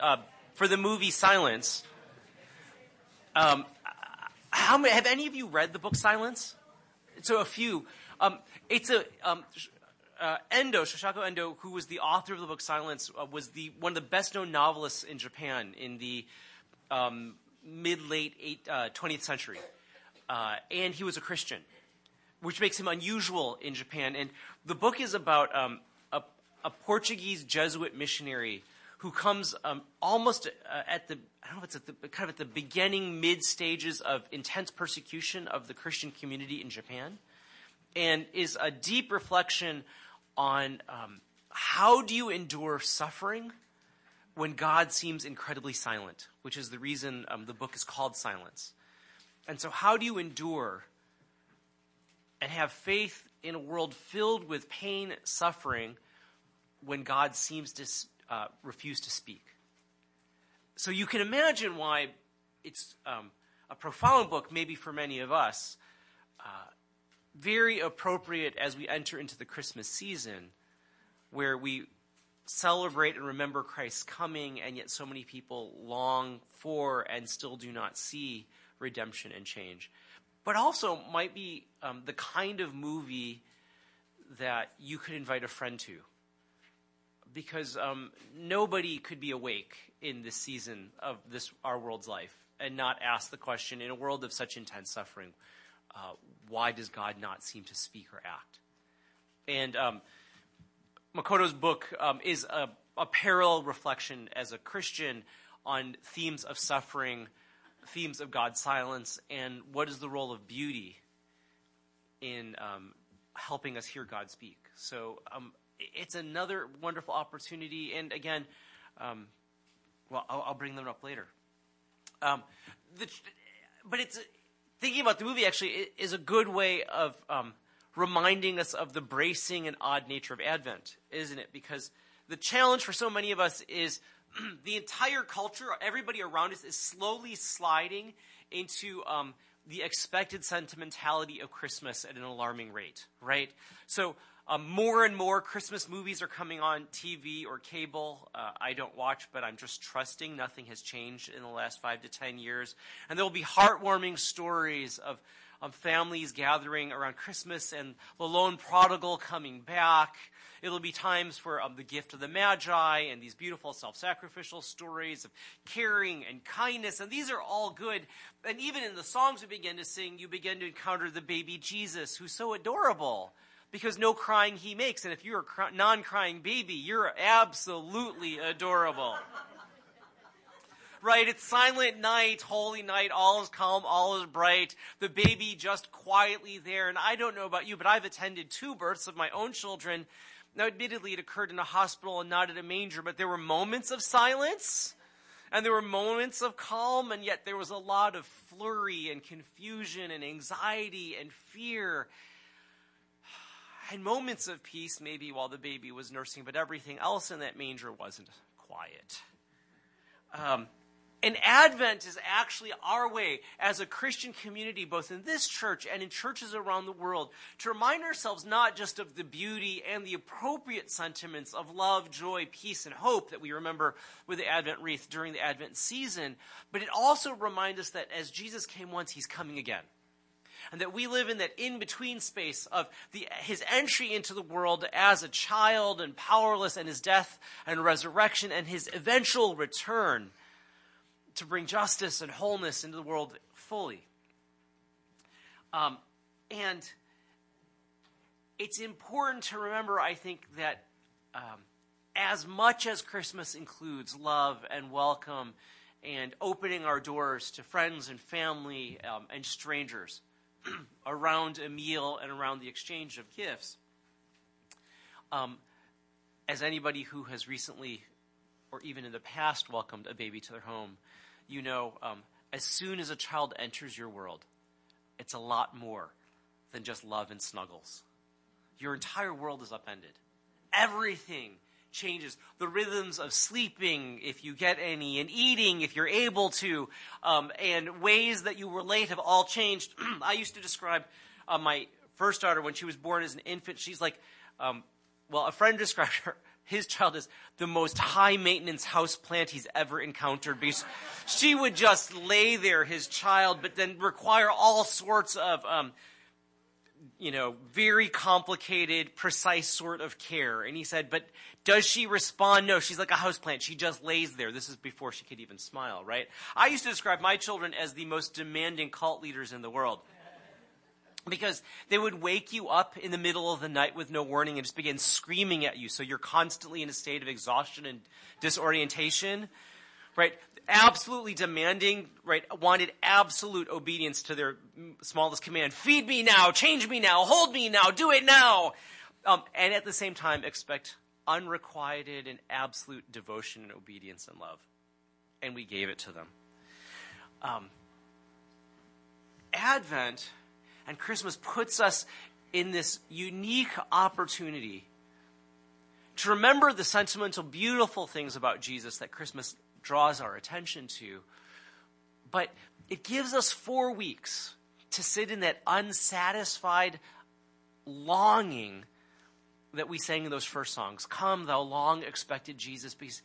uh, for the movie Silence. Um, how many, have any of you read the book Silence? So a few. Um, it's a um, uh, Endo Shusaku Endo, who was the author of the book Silence, uh, was the one of the best known novelists in Japan in the um, mid late uh, 20th century, uh, and he was a Christian, which makes him unusual in Japan. And the book is about um, a, a Portuguese Jesuit missionary who comes um, almost uh, at the I don't know if it's at the kind of at the beginning mid stages of intense persecution of the Christian community in Japan, and is a deep reflection on um, how do you endure suffering when God seems incredibly silent, which is the reason um, the book is called Silence. And so, how do you endure and have faith in a world filled with pain, suffering, when God seems to uh, refuse to speak? So, you can imagine why it's um, a profound book, maybe for many of us, uh, very appropriate as we enter into the Christmas season, where we celebrate and remember Christ's coming, and yet so many people long for and still do not see redemption and change. But also might be um, the kind of movie that you could invite a friend to. Because um, nobody could be awake in this season of this our world's life and not ask the question in a world of such intense suffering, uh, why does God not seem to speak or act? And um, Makoto's book um, is a, a, parallel reflection as a Christian on themes of suffering, themes of God's silence, and what is the role of beauty in um, helping us hear God speak. So um, it's another wonderful opportunity. And again, um, well, I'll, I'll, bring them up later. Um, the, but it's thinking about the movie actually is a good way of um, reminding us of the bracing and odd nature of Advent, isn't it? Because the challenge for so many of us is the entire culture, everybody around us is slowly sliding into um, the expected sentimentality of Christmas at an alarming rate, right? So um, more and more Christmas movies are coming on TV or cable. Uh, I don't watch, but I'm just trusting nothing has changed in the last five to ten years. And there will be heartwarming stories of, of families gathering around Christmas and the lone prodigal coming back. It'll be times for um, the gift of the Magi and these beautiful self sacrificial stories of caring and kindness. And these are all good. And even in the songs we begin to sing, you begin to encounter the baby Jesus, who's so adorable because no crying he makes. And if you're a non crying baby, you're absolutely adorable. right? It's silent night, holy night, all is calm, all is bright. The baby just quietly there. And I don't know about you, but I've attended two births of my own children. Now, admittedly, it occurred in a hospital and not at a manger, but there were moments of silence and there were moments of calm, and yet there was a lot of flurry and confusion and anxiety and fear and moments of peace, maybe while the baby was nursing, but everything else in that manger wasn't quiet. Um, and Advent is actually our way as a Christian community, both in this church and in churches around the world, to remind ourselves not just of the beauty and the appropriate sentiments of love, joy, peace, and hope that we remember with the Advent wreath during the Advent season, but it also reminds us that as Jesus came once, he's coming again and that we live in that in between space of the, his entry into the world as a child and powerless, and his death and resurrection, and his eventual return to bring justice and wholeness into the world fully. Um, and it's important to remember, I think, that um, as much as Christmas includes love and welcome and opening our doors to friends and family um, and strangers, around a meal and around the exchange of gifts. Um, as anybody who has recently or even in the past welcomed a baby to their home, you know, um, as soon as a child enters your world, it's a lot more than just love and snuggles. Your entire world is upended. Everything changes. The rhythms of sleeping, if you get any, and eating, if you're able to, um, and ways that you relate have all changed. I used to describe uh, my first daughter when she was born as an infant. She's like, um, well, a friend described her, his child is the most high maintenance house plant he's ever encountered because she would just lay there, his child, but then require all sorts of, um, you know, very complicated, precise sort of care. And he said, but does she respond? No, she's like a house plant. She just lays there. This is before she could even smile, right? I used to describe my children as the most demanding cult leaders in the world because they would wake you up in the middle of the night with no warning and just begin screaming at you. So you're constantly in a state of exhaustion and disorientation, right? Absolutely demanding, right? Wanted absolute obedience to their smallest command. Feed me now, change me now, hold me now, do it now. Um, and at the same time, expect unrequited and absolute devotion and obedience and love. And we gave it to them. Um, Advent and Christmas puts us in this unique opportunity to remember the sentimental, beautiful things about Jesus that Christmas draws our attention to. But it gives us four weeks to sit in that unsatisfied longing that we sang in those first songs. Come, thou long expected Jesus, because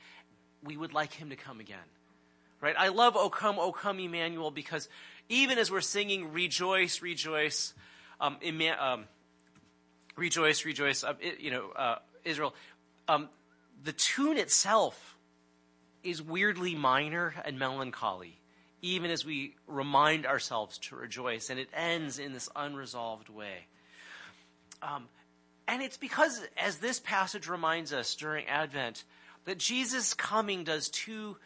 we would like him to come again. Right? I love O come, O come, Emmanuel, because even as we're singing Rejoice, Rejoice, um, um, Rejoice, Rejoice, uh, you know, uh, Israel, um, the tune itself is weirdly minor and melancholy, even as we remind ourselves to rejoice, and it ends in this unresolved way. Um, and it's because, as this passage reminds us during Advent, that Jesus' coming does two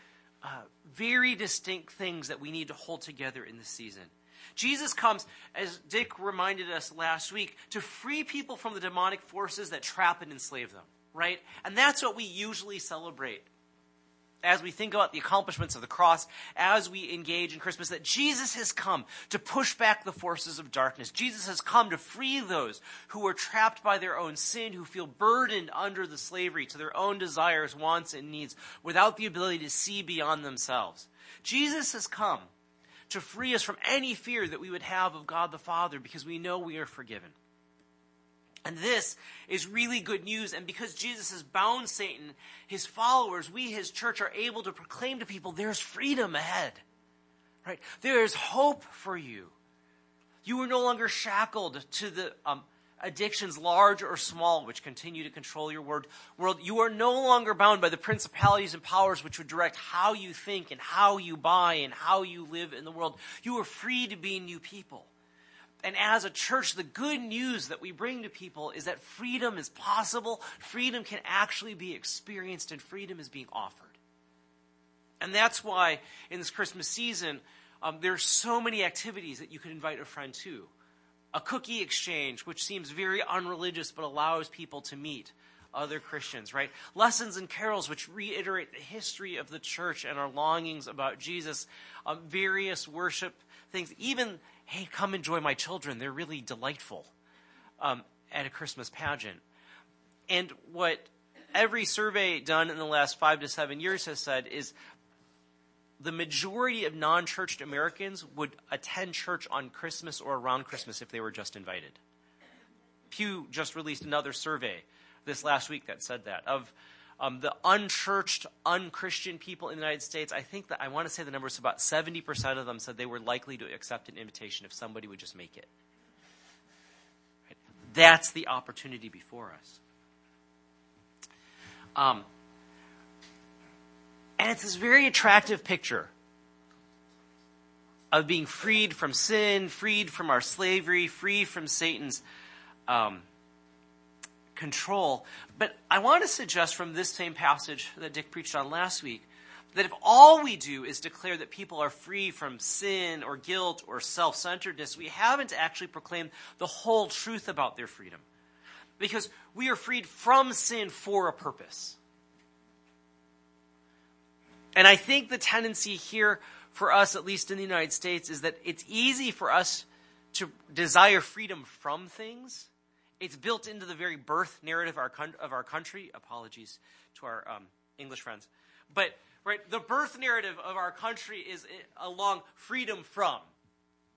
uh, very distinct things that we need to hold together in this season. Jesus comes, as Dick reminded us last week, to free people from the demonic forces that trap and enslave them, right? And that's what we usually celebrate as we think about the accomplishments of the cross, as we engage in Christmas, that Jesus has come to push back the forces of darkness. Jesus has come to free those who are trapped by their own sin, who feel burdened under the slavery to their own desires, wants, and needs without the ability to see beyond themselves. Jesus has come to free us from any fear that we would have of God the Father because we know we are forgiven. And this is really good news. And because Jesus has bound Satan, his followers, we, his church, are able to proclaim to people there's freedom ahead. Right? There is hope for you. You are no longer shackled to the um, addictions, large or small, which continue to control your world. You are no longer bound by the principalities and powers which would direct how you think and how you buy and how you live in the world. You are free to be new people. And as a church, the good news that we bring to people is that freedom is possible, freedom can actually be experienced, and freedom is being offered. And that's why in this Christmas season, um, are so many activities that you can invite a friend to. A cookie exchange, which seems very unreligious but allows people to meet other Christians, right? Lessons and carols, which reiterate the history of the church and our longings about Jesus. Um, various worship things, even hey, come enjoy my children. They're really delightful um, at a Christmas pageant. And what every survey done in the last five to seven years has said is the majority of non churched Americans would attend church on Christmas or around Christmas if they were just invited. Pew just released another survey this last week that said that. Of um, the unchurched, unchristian people in the United States, I think that I want to say the number is about 70% of them said they were likely to accept an invitation if somebody would just make it. Right? That's the opportunity before us. Um, and it's this very attractive picture of being freed from sin, freed from our slavery, free from Satan's. Um, control. But I want to suggest from this same passage that Dick preached on last week that if all we do is declare that people are free from sin or guilt or self centeredness, we haven't actually proclaimed the whole truth about their freedom. Because we are freed from sin for a purpose. And I think the tendency here for us, at least in the United States, is that it's easy for us to desire freedom from things it's built into the very birth narrative of our, of our country. Apologies to our um, English friends. But, right, the birth narrative of our country is along freedom from,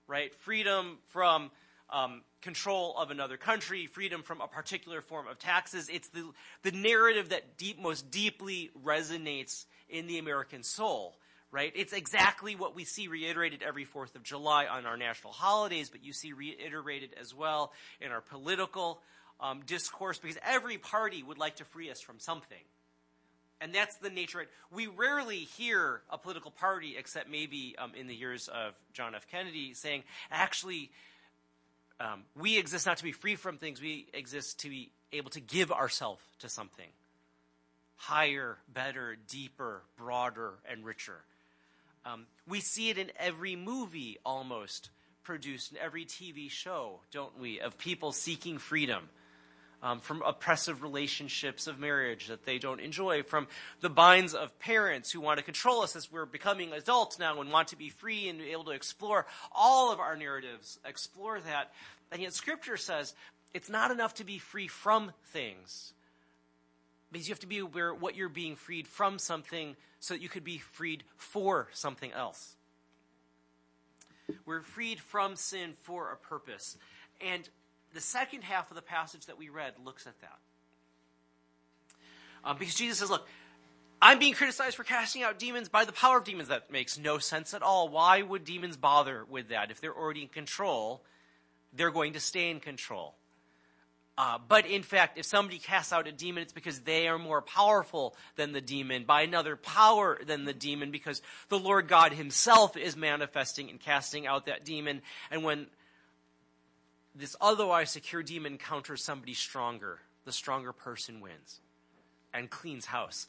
right? Freedom from um, control of another country, freedom from a particular form of taxes. It's the, the narrative that deep, most deeply resonates in the American soul, right? It's exactly what we see reiterated every 4th of July on our national holidays, but you see reiterated as well in our political um, discourse because every party would like to free us from something. And that's the nature. We rarely hear a political party, except maybe um, in the years of John F. Kennedy, saying, actually, um, we exist not to be free from things, we exist to be able to give ourselves to something higher, better, deeper, broader, and richer. Um, we see it in every movie almost produced, in every TV show, don't we, of people seeking freedom um, from oppressive relationships of marriage that they don't enjoy, from the binds of parents who want to control us as we're becoming adults now and want to be free and be able to explore. All of our narratives explore that. And yet, Scripture says it's not enough to be free from things. Because you have to be aware what you're being freed from something so that you could be freed for something else. We're freed from sin for a purpose. And the second half of the passage that we read looks at that. Um, because Jesus says, Look, I'm being criticized for casting out demons by the power of demons. That makes no sense at all. Why would demons bother with that? If they're already in control, they're going to stay in control. Uh, but in fact, if somebody casts out a demon, it's because they are more powerful than the demon, by another power than the demon, because the Lord God Himself is manifesting and casting out that demon. And when this otherwise secure demon encounters somebody stronger, the stronger person wins and cleans house.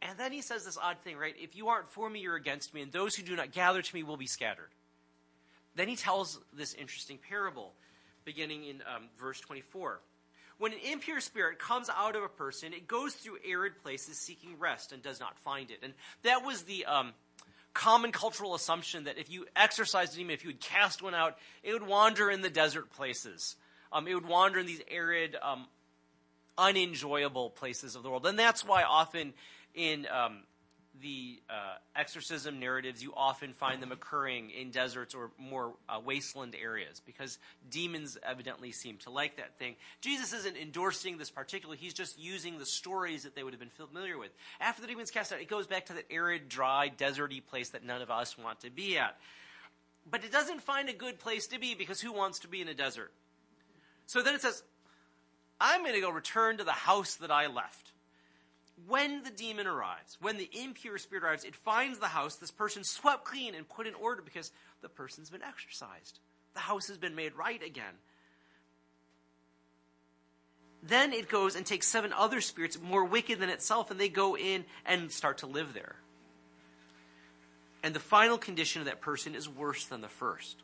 And then he says this odd thing, right? If you aren't for me, you're against me, and those who do not gather to me will be scattered. Then he tells this interesting parable, beginning in um, verse 24. When an impure spirit comes out of a person, it goes through arid places seeking rest and does not find it. And that was the um, common cultural assumption that if you exorcised a demon, if you would cast one out, it would wander in the desert places. Um, it would wander in these arid, um, unenjoyable places of the world. And that's why often in um, the uh, exorcism narratives, you often find them occurring in deserts or more uh, wasteland areas because demons evidently seem to like that thing. Jesus isn't endorsing this particular, he's just using the stories that they would have been familiar with. After the demons cast out, it goes back to that arid, dry, deserty place that none of us want to be at. But it doesn't find a good place to be because who wants to be in a desert? So then it says, I'm going to go return to the house that I left when the demon arrives, when the impure spirit arrives, it finds the house, this person swept clean and put in order because the person's been exorcised. The house has been made right again. Then it goes and takes seven other spirits more wicked than itself, and they go in and start to live there. And the final condition of that person is worse than the first.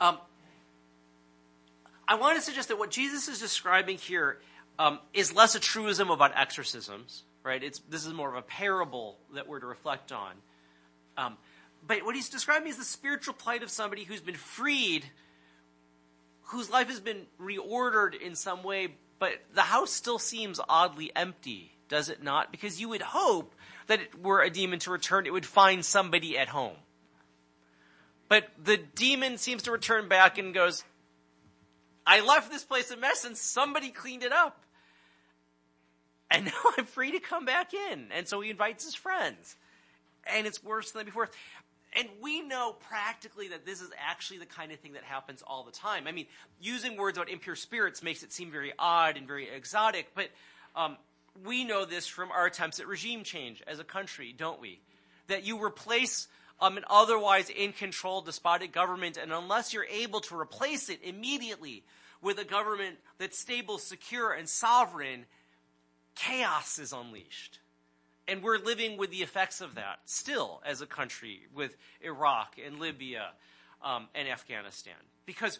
Um, I want to suggest that what Jesus is describing here um, is less a truism about exorcisms, right? It's, this is more of a parable that we're to reflect on. Um, but what he's describing is the spiritual plight of somebody who's been freed, whose life has been reordered in some way, but the house still seems oddly empty, does it not? Because you would hope that it were a demon to return, it would find somebody at home. But the demon seems to return back and goes, I left this place a mess and somebody cleaned it up. And now I'm free to come back in. And so he invites his friends. And it's worse than before. And we know practically that this is actually the kind of thing that happens all the time. I mean, using words about impure spirits makes it seem very odd and very exotic, but um, we know this from our attempts at regime change as a country, don't we? That you replace um, an otherwise in control despotic government, and unless you're able to replace it immediately with a government that's stable, secure, and sovereign, chaos is unleashed. And we're living with the effects of that still as a country with Iraq and Libya um, and Afghanistan. Because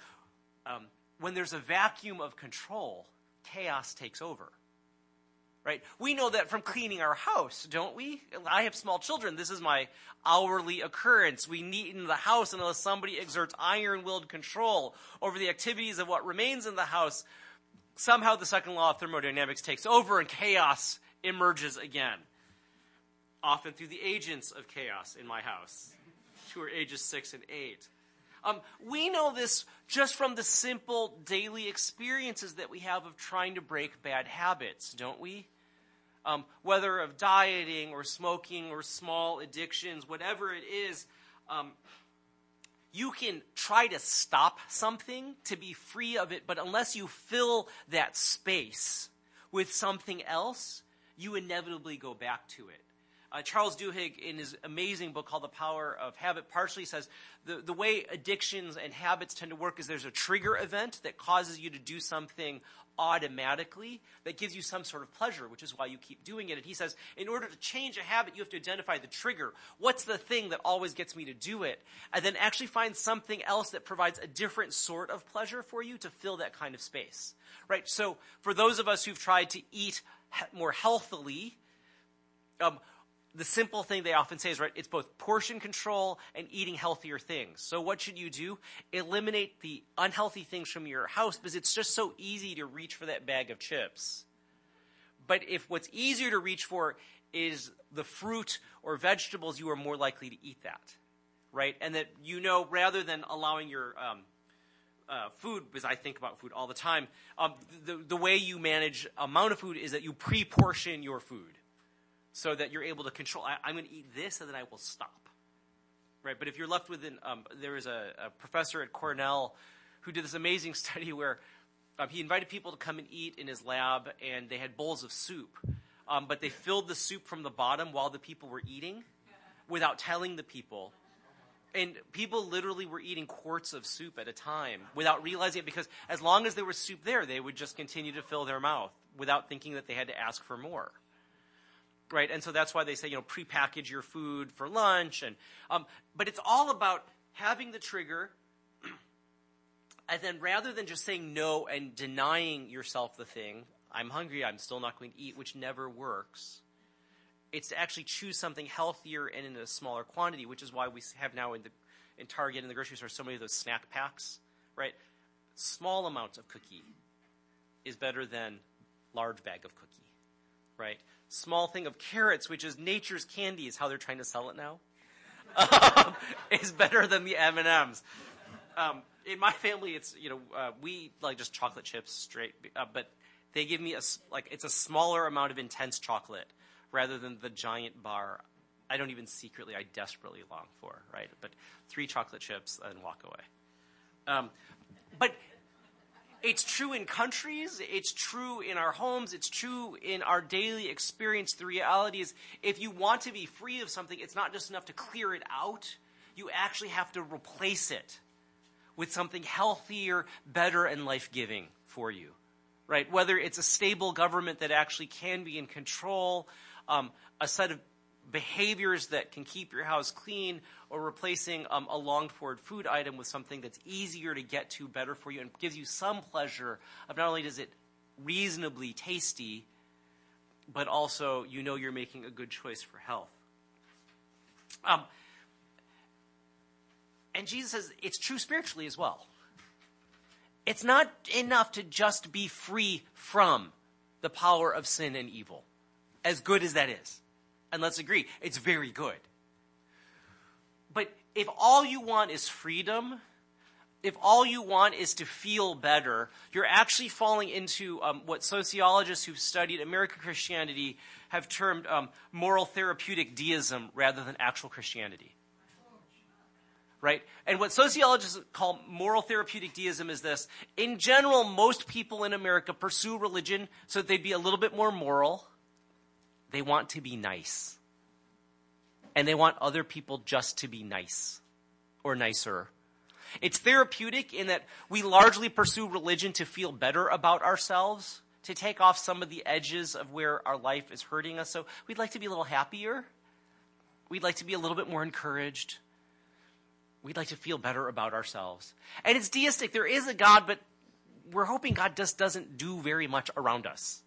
um, when there's a vacuum of control, chaos takes over. Right? We know that from cleaning our house, don't we? I have small children. This is my hourly occurrence. We neaten the house unless somebody exerts iron willed control over the activities of what remains in the house somehow the second law of thermodynamics takes over and chaos emerges again. Often through the agents of chaos in my house, who are ages six and eight. Um, we know this just from the simple daily experiences that we have of trying to break bad habits, don't we? Um, whether of dieting or smoking or small addictions, whatever it is, um, you can try to stop something to be free of it, but unless you fill that space with something else, you inevitably go back to it. Uh, Charles Duhigg, in his amazing book called The Power of Habit, partially says the, the way addictions and habits tend to work is there's a trigger event that causes you to do something automatically that gives you some sort of pleasure, which is why you keep doing it. And he says, in order to change a habit, you have to identify the trigger. What's the thing that always gets me to do it? And then actually find something else that provides a different sort of pleasure for you to fill that kind of space. Right? So for those of us who've tried to eat more healthily, um, the simple thing they often say is right it's both portion control and eating healthier things. So what should you do? Eliminate the unhealthy things from your house because it's just so easy to reach for that bag of chips. But if what's easier to reach for is the fruit or vegetables you are more likely to eat that right? And that you know rather than allowing your um, uh, food, because I think about food all the time, um, the, the way you manage amount of food is that you pre-portion your food so that you're able to control. I, am going to eat this and then I will stop. Right? But if you're left with an, um, there was a, a, professor at Cornell who did this amazing study where um, he invited people to come and eat in his lab, and they had bowls of soup, um, but they filled the soup from the bottom while the people were eating, without telling the people. And people literally were eating quarts of soup at a time without realizing it because as long as there was soup there, they would just continue to fill their mouth without thinking that they had to ask for more right? And so that's why they say, you know, prepackage your food for lunch. And, um, but it's all about having the trigger. and then rather than just saying no and denying yourself the thing, I'm hungry, I'm still not going to eat, which never works. It's to actually choose something healthier and in a smaller quantity, which is why we have now in the in Target and the grocery store so many of those snack packs, right? Small amounts of cookie is better than large bag of cookie, right? Small thing of carrots, which is nature's candy, is how they're trying to sell it now, um, is better than the M and M's. Um, in my family, it's you know uh, we like just chocolate chips straight, uh, but they give me a like it's a smaller amount of intense chocolate rather than the giant bar. I don't even secretly, I desperately long for, right? But three chocolate chips and walk away. Um, but it's true in countries, it's true in our homes, it's true in our daily experience. The reality is, if you want to be free of something, it's not just enough to clear it out, you actually have to replace it with something healthier, better, and life giving for you. Right? Whether it's a stable government that actually can be in control, um, a set of behaviors that can keep your house clean or replacing um, a longed for food item with something that's easier to get to, better for you, and gives you some pleasure of not only does it reasonably tasty, but also you know you're making a good choice for health. Um, and Jesus says it's true spiritually as well. It's not enough to just be free from the power of sin and evil, as good as that is and let's agree, it's very good. If all you want is freedom, if all you want is to feel better, you're actually falling into um, what sociologists who've studied American Christianity have termed um, moral therapeutic deism rather than actual Christianity. Right? And what sociologists call moral therapeutic deism is this. In general, most people in America pursue religion so that they'd be a little bit more moral they want to be nice. And they want other people just to be nice or nicer. It's therapeutic in that we largely pursue religion to feel better about ourselves, to take off some of the edges of where our life is hurting us. So we'd like to be a little happier. We'd like to be a little bit more encouraged. We'd like to feel better about ourselves. And it's deistic. There is a God, but we're hoping God just doesn't do very much around us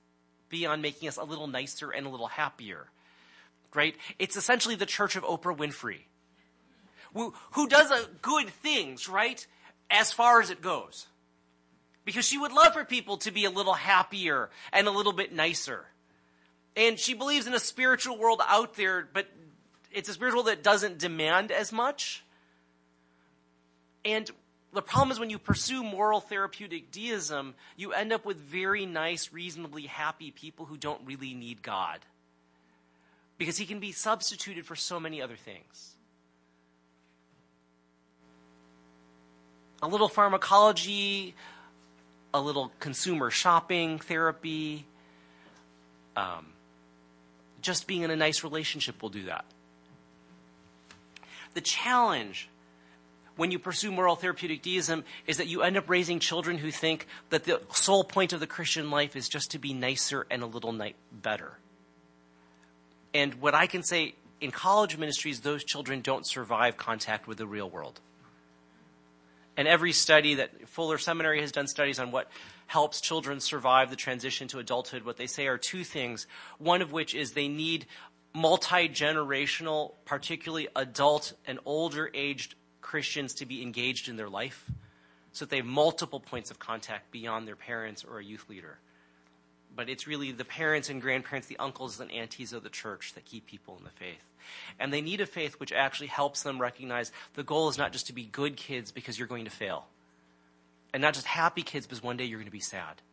beyond making us a little nicer and a little happier. Right? It's essentially the church of Oprah Winfrey, who, who does good things, right? As far as it goes. Because she would love for people to be a little happier and a little bit nicer. And she believes in a spiritual world out there, but it's a spiritual that doesn't demand as much. And the problem is when you pursue moral therapeutic deism, you end up with very nice, reasonably happy people who don't really need God. Because he can be substituted for so many other things. A little pharmacology, a little consumer shopping therapy, um, just being in a nice relationship will do that. The challenge when you pursue moral therapeutic deism is that you end up raising children who think that the sole point of the Christian life is just to be nicer and a little ni- better. And what I can say in college ministries, those children don't survive contact with the real world. And every study that Fuller Seminary has done studies on what helps children survive the transition to adulthood, what they say are two things. One of which is they need multi generational, particularly adult and older aged Christians to be engaged in their life so that they have multiple points of contact beyond their parents or a youth leader. But it's really the parents and grandparents, the uncles and aunties of the church that keep people in the faith. And they need a faith which actually helps them recognize the goal is not just to be good kids because you're going to fail. And not just happy kids because one day you're going to be sad.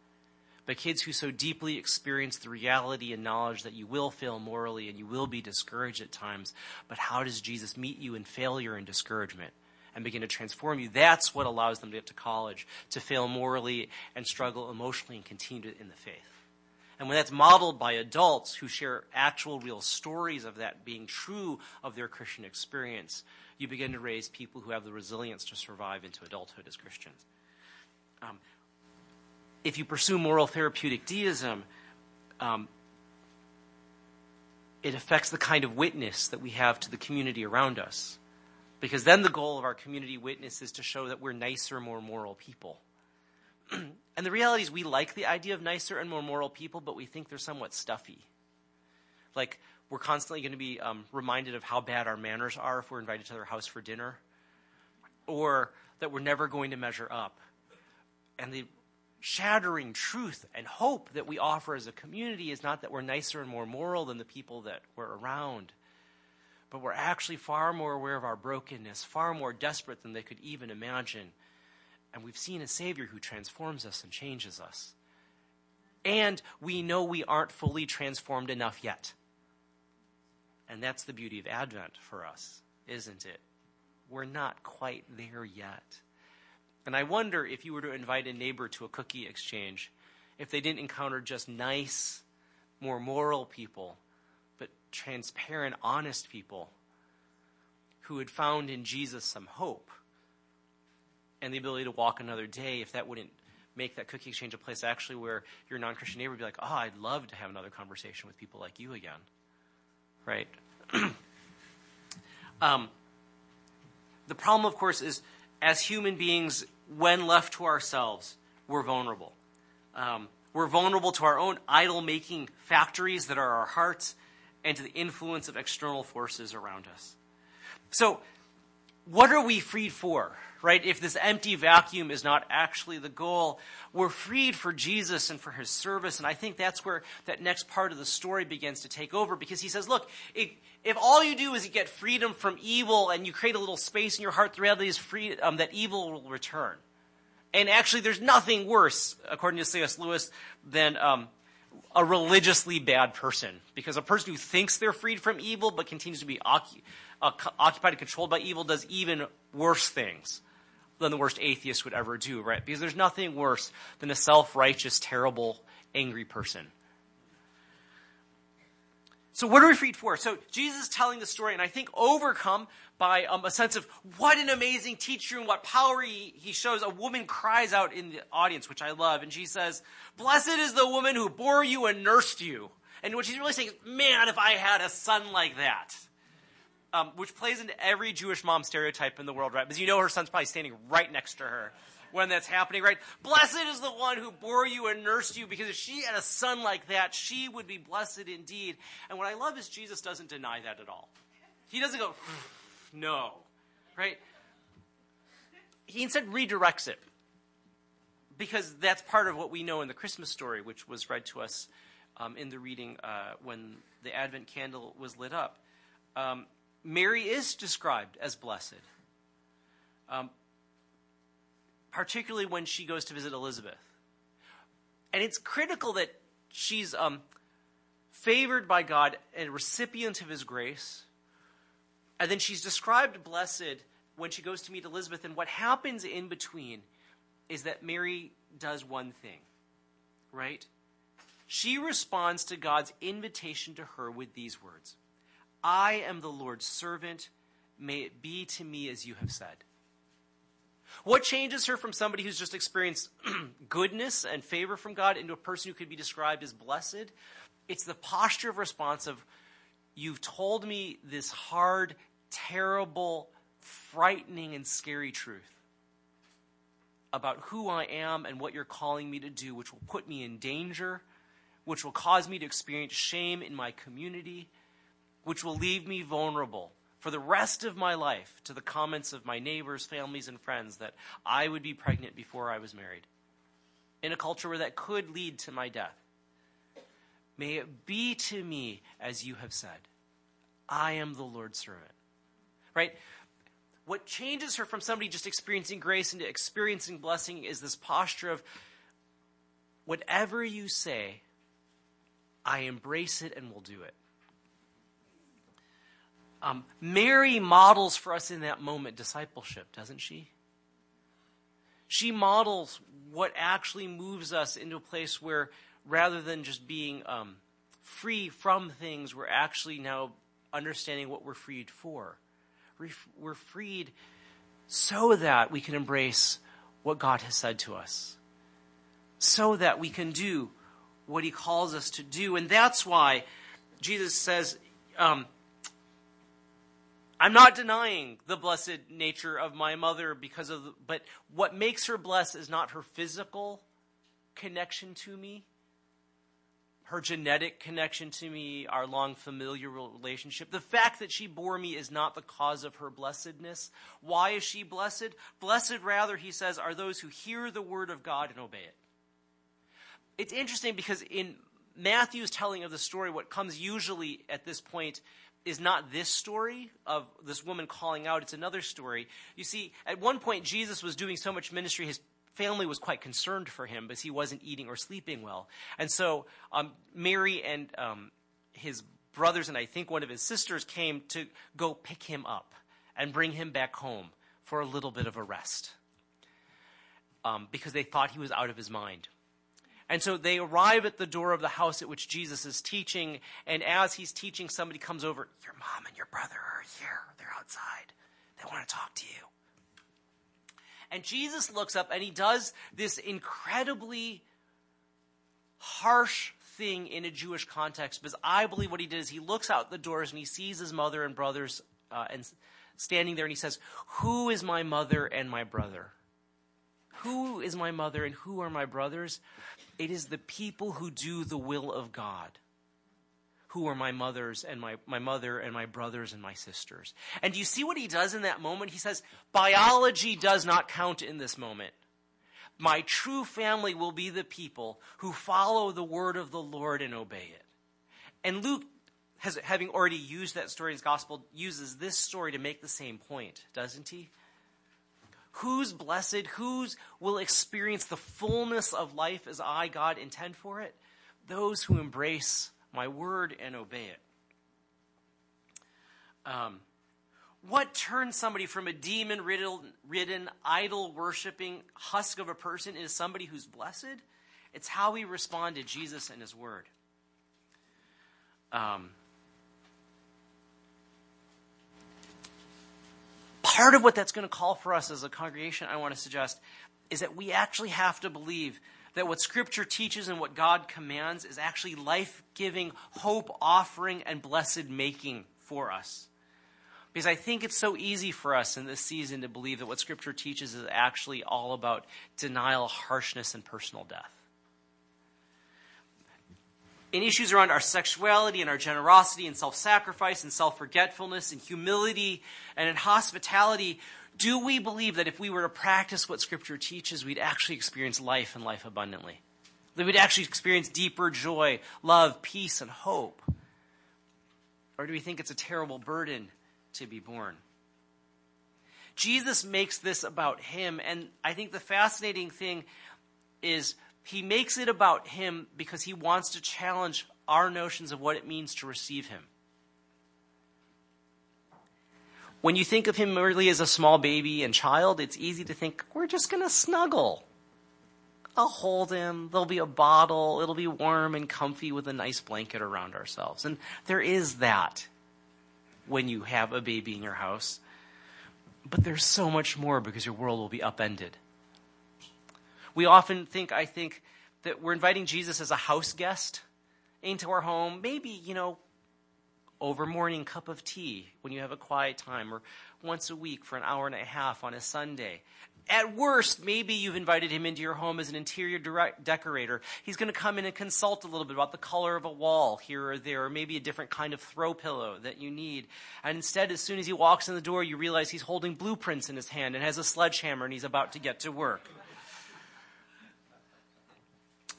But kids who so deeply experience the reality and knowledge that you will fail morally and you will be discouraged at times. But how does Jesus meet you in failure and discouragement? and begin to transform you. That's what allows them to get to college, to fail morally and struggle emotionally and continue in the faith. And when that's modeled by adults who share actual, real stories of that being true of their Christian experience, you begin to raise people who have the resilience to survive into adulthood as Christians. Um, if you pursue moral therapeutic deism, um, it affects the kind of witness that we have to the community around us. Because then the goal of our community witness is to show that we're nicer, more moral people. and the reality is, we like the idea of nicer and more moral people, but we think they're somewhat stuffy. Like, we're constantly going to be um, reminded of how bad our manners are if we're invited to their house for dinner, or that we're never going to measure up. And the shattering truth and hope that we offer as a community is not that we're nicer and more moral than the people that we're around but we're actually far more aware of our brokenness, far more desperate than they could even imagine. And we've seen a Savior who transforms us and changes us. And we know we aren't fully transformed enough yet. And that's the beauty of Advent for us, isn't it? We're not quite there yet. And I wonder if you were to invite a neighbor to a cookie exchange, if they didn't encounter just nice, more moral people but transparent, honest people who had found in Jesus some hope and the ability to walk another day, if that wouldn't make that cookie exchange a place actually where your non Christian neighbor would be like, oh, I'd love to have another conversation with people like you again. Right? um, the problem, of course, is as human beings, when left to ourselves, we're vulnerable. Um, we're vulnerable to our own idol making factories that are our hearts and to the influence of external forces around us. So, what are we freed for? Right? If this empty vacuum is not actually the goal, we're freed for Jesus and for his service. And I think that's where that next part of the story begins to take over because he says, look, if, if all you do is you get freedom from evil and you create a little space in your heart, the reality is free, um, that evil will return. And actually, there's nothing worse, according to C.S. Lewis, than um, a religiously bad person. Because a person who thinks they're freed from evil but continues to be ocu- uh, occupied and controlled by evil does even worse things than the worst atheist would ever do, right? Because there's nothing worse than a self righteous, terrible, angry person. So, what are we freed for? So, Jesus is telling the story, and I think overcome by um, a sense of what an amazing teacher and what power he, he shows. A woman cries out in the audience, which I love, and she says, Blessed is the woman who bore you and nursed you. And what she's really saying is, Man, if I had a son like that. Um, which plays into every Jewish mom stereotype in the world, right? Because you know her son's probably standing right next to her when that's happening, right? Blessed is the one who bore you and nursed you, because if she had a son like that, she would be blessed indeed. And what I love is Jesus doesn't deny that at all. He doesn't go, no, right? He instead redirects it. Because that's part of what we know in the Christmas story, which was read to us um, in the reading uh, when the Advent candle was lit up. Um, Mary is described as blessed. Um, particularly when she goes to visit Elizabeth. And it's critical that she's um, favored by God and recipient of his grace. And then she's described blessed when she goes to meet Elizabeth. And what happens in between is that Mary does one thing, right? She responds to God's invitation to her with these words I am the Lord's servant. May it be to me as you have said. What changes her from somebody who's just experienced goodness and favor from God into a person who could be described as blessed? It's the posture of response of, You've told me this hard, terrible, frightening, and scary truth about who I am and what you're calling me to do, which will put me in danger, which will cause me to experience shame in my community, which will leave me vulnerable for the rest of my life to the comments of my neighbors, families, and friends that I would be pregnant before I was married. In a culture where that could lead to my death. May it be to me as you have said. I am the Lord's servant. Right? What changes her from somebody just experiencing grace into experiencing blessing is this posture of whatever you say, I embrace it and will do it. Um, Mary models for us in that moment discipleship, doesn't she? She models what actually moves us into a place where rather than just being um, free from things, we're actually now understanding what we're freed for. We're freed so that we can embrace what God has said to us, so that we can do what He calls us to do. And that's why Jesus says, um, I'm not denying the blessed nature of my mother because of, the, but what makes her blessed is not her physical connection to me her genetic connection to me, our long familiar relationship. The fact that she bore me is not the cause of her blessedness. Why is she blessed? Blessed, rather, he says, are those who hear the word of God and obey it. It's interesting because in Matthew's telling of the story, what comes usually at this point is not this story of this woman calling out, it's another story. You see, at one point, Jesus was doing so much ministry, his family was quite concerned for him because he wasn't eating or sleeping well. And so um, Mary and um, his brothers, and I think one of his sisters, came to go pick him up and bring him back home for a little bit of a rest um, because they thought he was out of his mind. And so they arrive at the door of the house at which Jesus is teaching, and as he's teaching, somebody comes over. Your mom and your brother are here. They're outside. They want to talk to you. And Jesus looks up and he does this incredibly harsh thing in a Jewish context because I believe what he did is he looks out the doors and he sees his mother and brothers uh, and standing there and he says, Who is my mother and my brother? Who is my mother and who are my brothers? It is the people who do the will of God who are my mothers and my, my mother and my brothers and my sisters. And do you see what he does in that moment? He says, biology does not count in this moment. My true family will be the people who follow the word of the Lord and obey it. And Luke, has, having already used that story in his gospel, uses this story to make the same point, doesn't he? Who's blessed? Whose will experience the fullness of life as I, God, intend for it? Those who embrace my word and obey it. Um, what turns somebody from a demon ridden, idol worshiping husk of a person into somebody who's blessed? It's how we respond to Jesus and his word. Um, part of what that's going to call for us as a congregation, I want to suggest, is that we actually have to believe that what Scripture teaches and what God commands is actually life giving, hope offering, and blessed making for us. Because I think it's so easy for us in this season to believe that what Scripture teaches is actually all about denial, harshness, and personal death. In issues around our sexuality and our generosity and self sacrifice and self forgetfulness and humility and in hospitality, do we believe that if we were to practice what Scripture teaches, we'd actually experience life and life abundantly? That we'd actually experience deeper joy, love, peace, and hope? Or do we think it's a terrible burden to be born? Jesus makes this about him. And I think the fascinating thing is he makes it about him because he wants to challenge our notions of what it means to receive him. When you think of him merely as a small baby and child, it's easy to think, we're just going to snuggle. I'll hold him. There'll be a bottle. It'll be warm and comfy with a nice blanket around ourselves. And there is that when you have a baby in your house. But there's so much more because your world will be upended. We often think, I think, that we're inviting Jesus as a house guest into our home. Maybe, you know, over morning cup of tea when you have a quiet time, or once a week for an hour and a half on a Sunday. At worst, maybe you've invited him into your home as an interior direct decorator. He's going to come in and consult a little bit about the color of a wall here or there, or maybe a different kind of throw pillow that you need. And instead, as soon as he walks in the door, you realize he's holding blueprints in his hand and has a sledgehammer and he's about to get to work.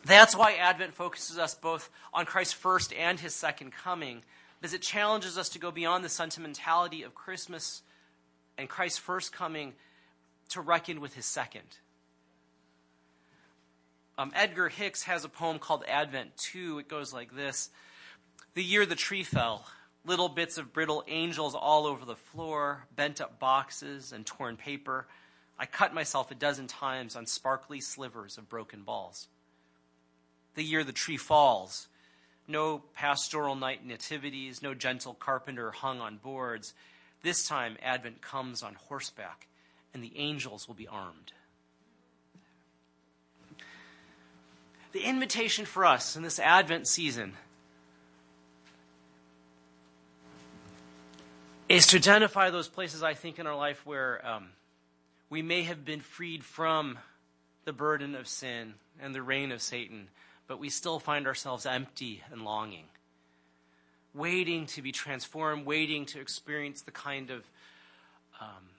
That's why Advent focuses us both on Christ's first and his second coming, because it challenges us to go beyond the sentimentality of Christmas and Christ's first coming to reckon with his second. Um, Edgar Hicks has a poem called Advent 2. It goes like this The year the tree fell, little bits of brittle angels all over the floor, bent up boxes and torn paper. I cut myself a dozen times on sparkly slivers of broken balls. The year the tree falls, no pastoral night nativities, no gentle carpenter hung on boards. This time, Advent comes on horseback and the angels will be armed. The invitation for us in this Advent season is to identify those places, I think, in our life where um, we may have been freed from the burden of sin and the reign of Satan, but we still find ourselves empty and longing, waiting to be transformed, waiting to experience the kind of um,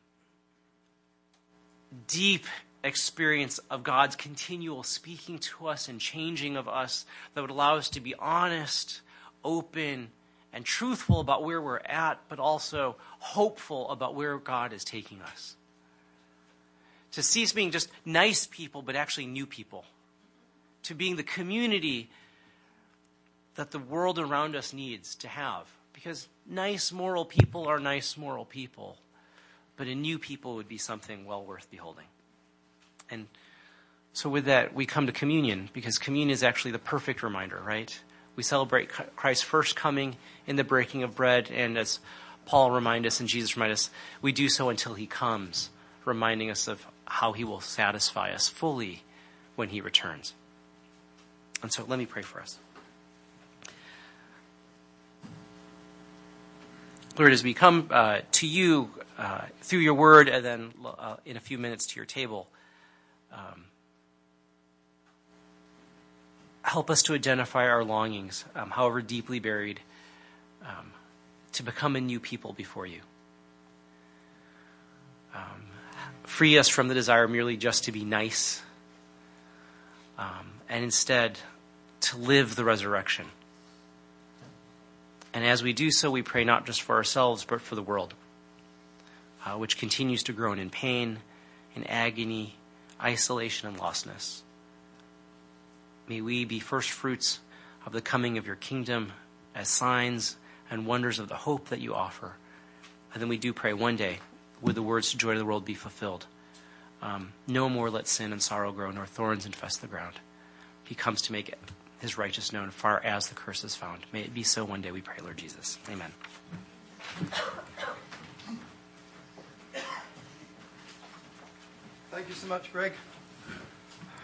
deep experience of God's continual speaking to us and changing of us that would allow us to be honest, open, and truthful about where we're at, but also hopeful about where God is taking us. To cease being just nice people, but actually new people. To being the community that the world around us needs to have. Because nice, moral people are nice, moral people but a new people would be something well worth beholding. And so, with that, we come to communion because communion is actually the perfect reminder, right? We celebrate Christ's first coming in the breaking of bread, and as Paul reminds us and Jesus reminds us, we do so until he comes, reminding us of how he will satisfy us fully when he returns. And so, let me pray for us. Lord, as we come uh, to you uh, through your word and then uh, in a few minutes to your table, um, help us to identify our longings, um, however deeply buried, um, to become a new people before you. Um, free us from the desire merely just to be nice, um, and instead to live the resurrection and as we do so, we pray not just for ourselves, but for the world, uh, which continues to groan in pain, in agony, isolation, and lostness. May we be first fruits of the coming of your kingdom as signs and wonders of the hope that you offer. And then we do pray one day, would the words to joy of the world be fulfilled? Um, no more let sin and sorrow grow, nor thorns infest the ground. He comes to make his righteousness known far as the curse is found. May it be so one day, we pray, Lord Jesus. Amen. Thank you so much, Greg.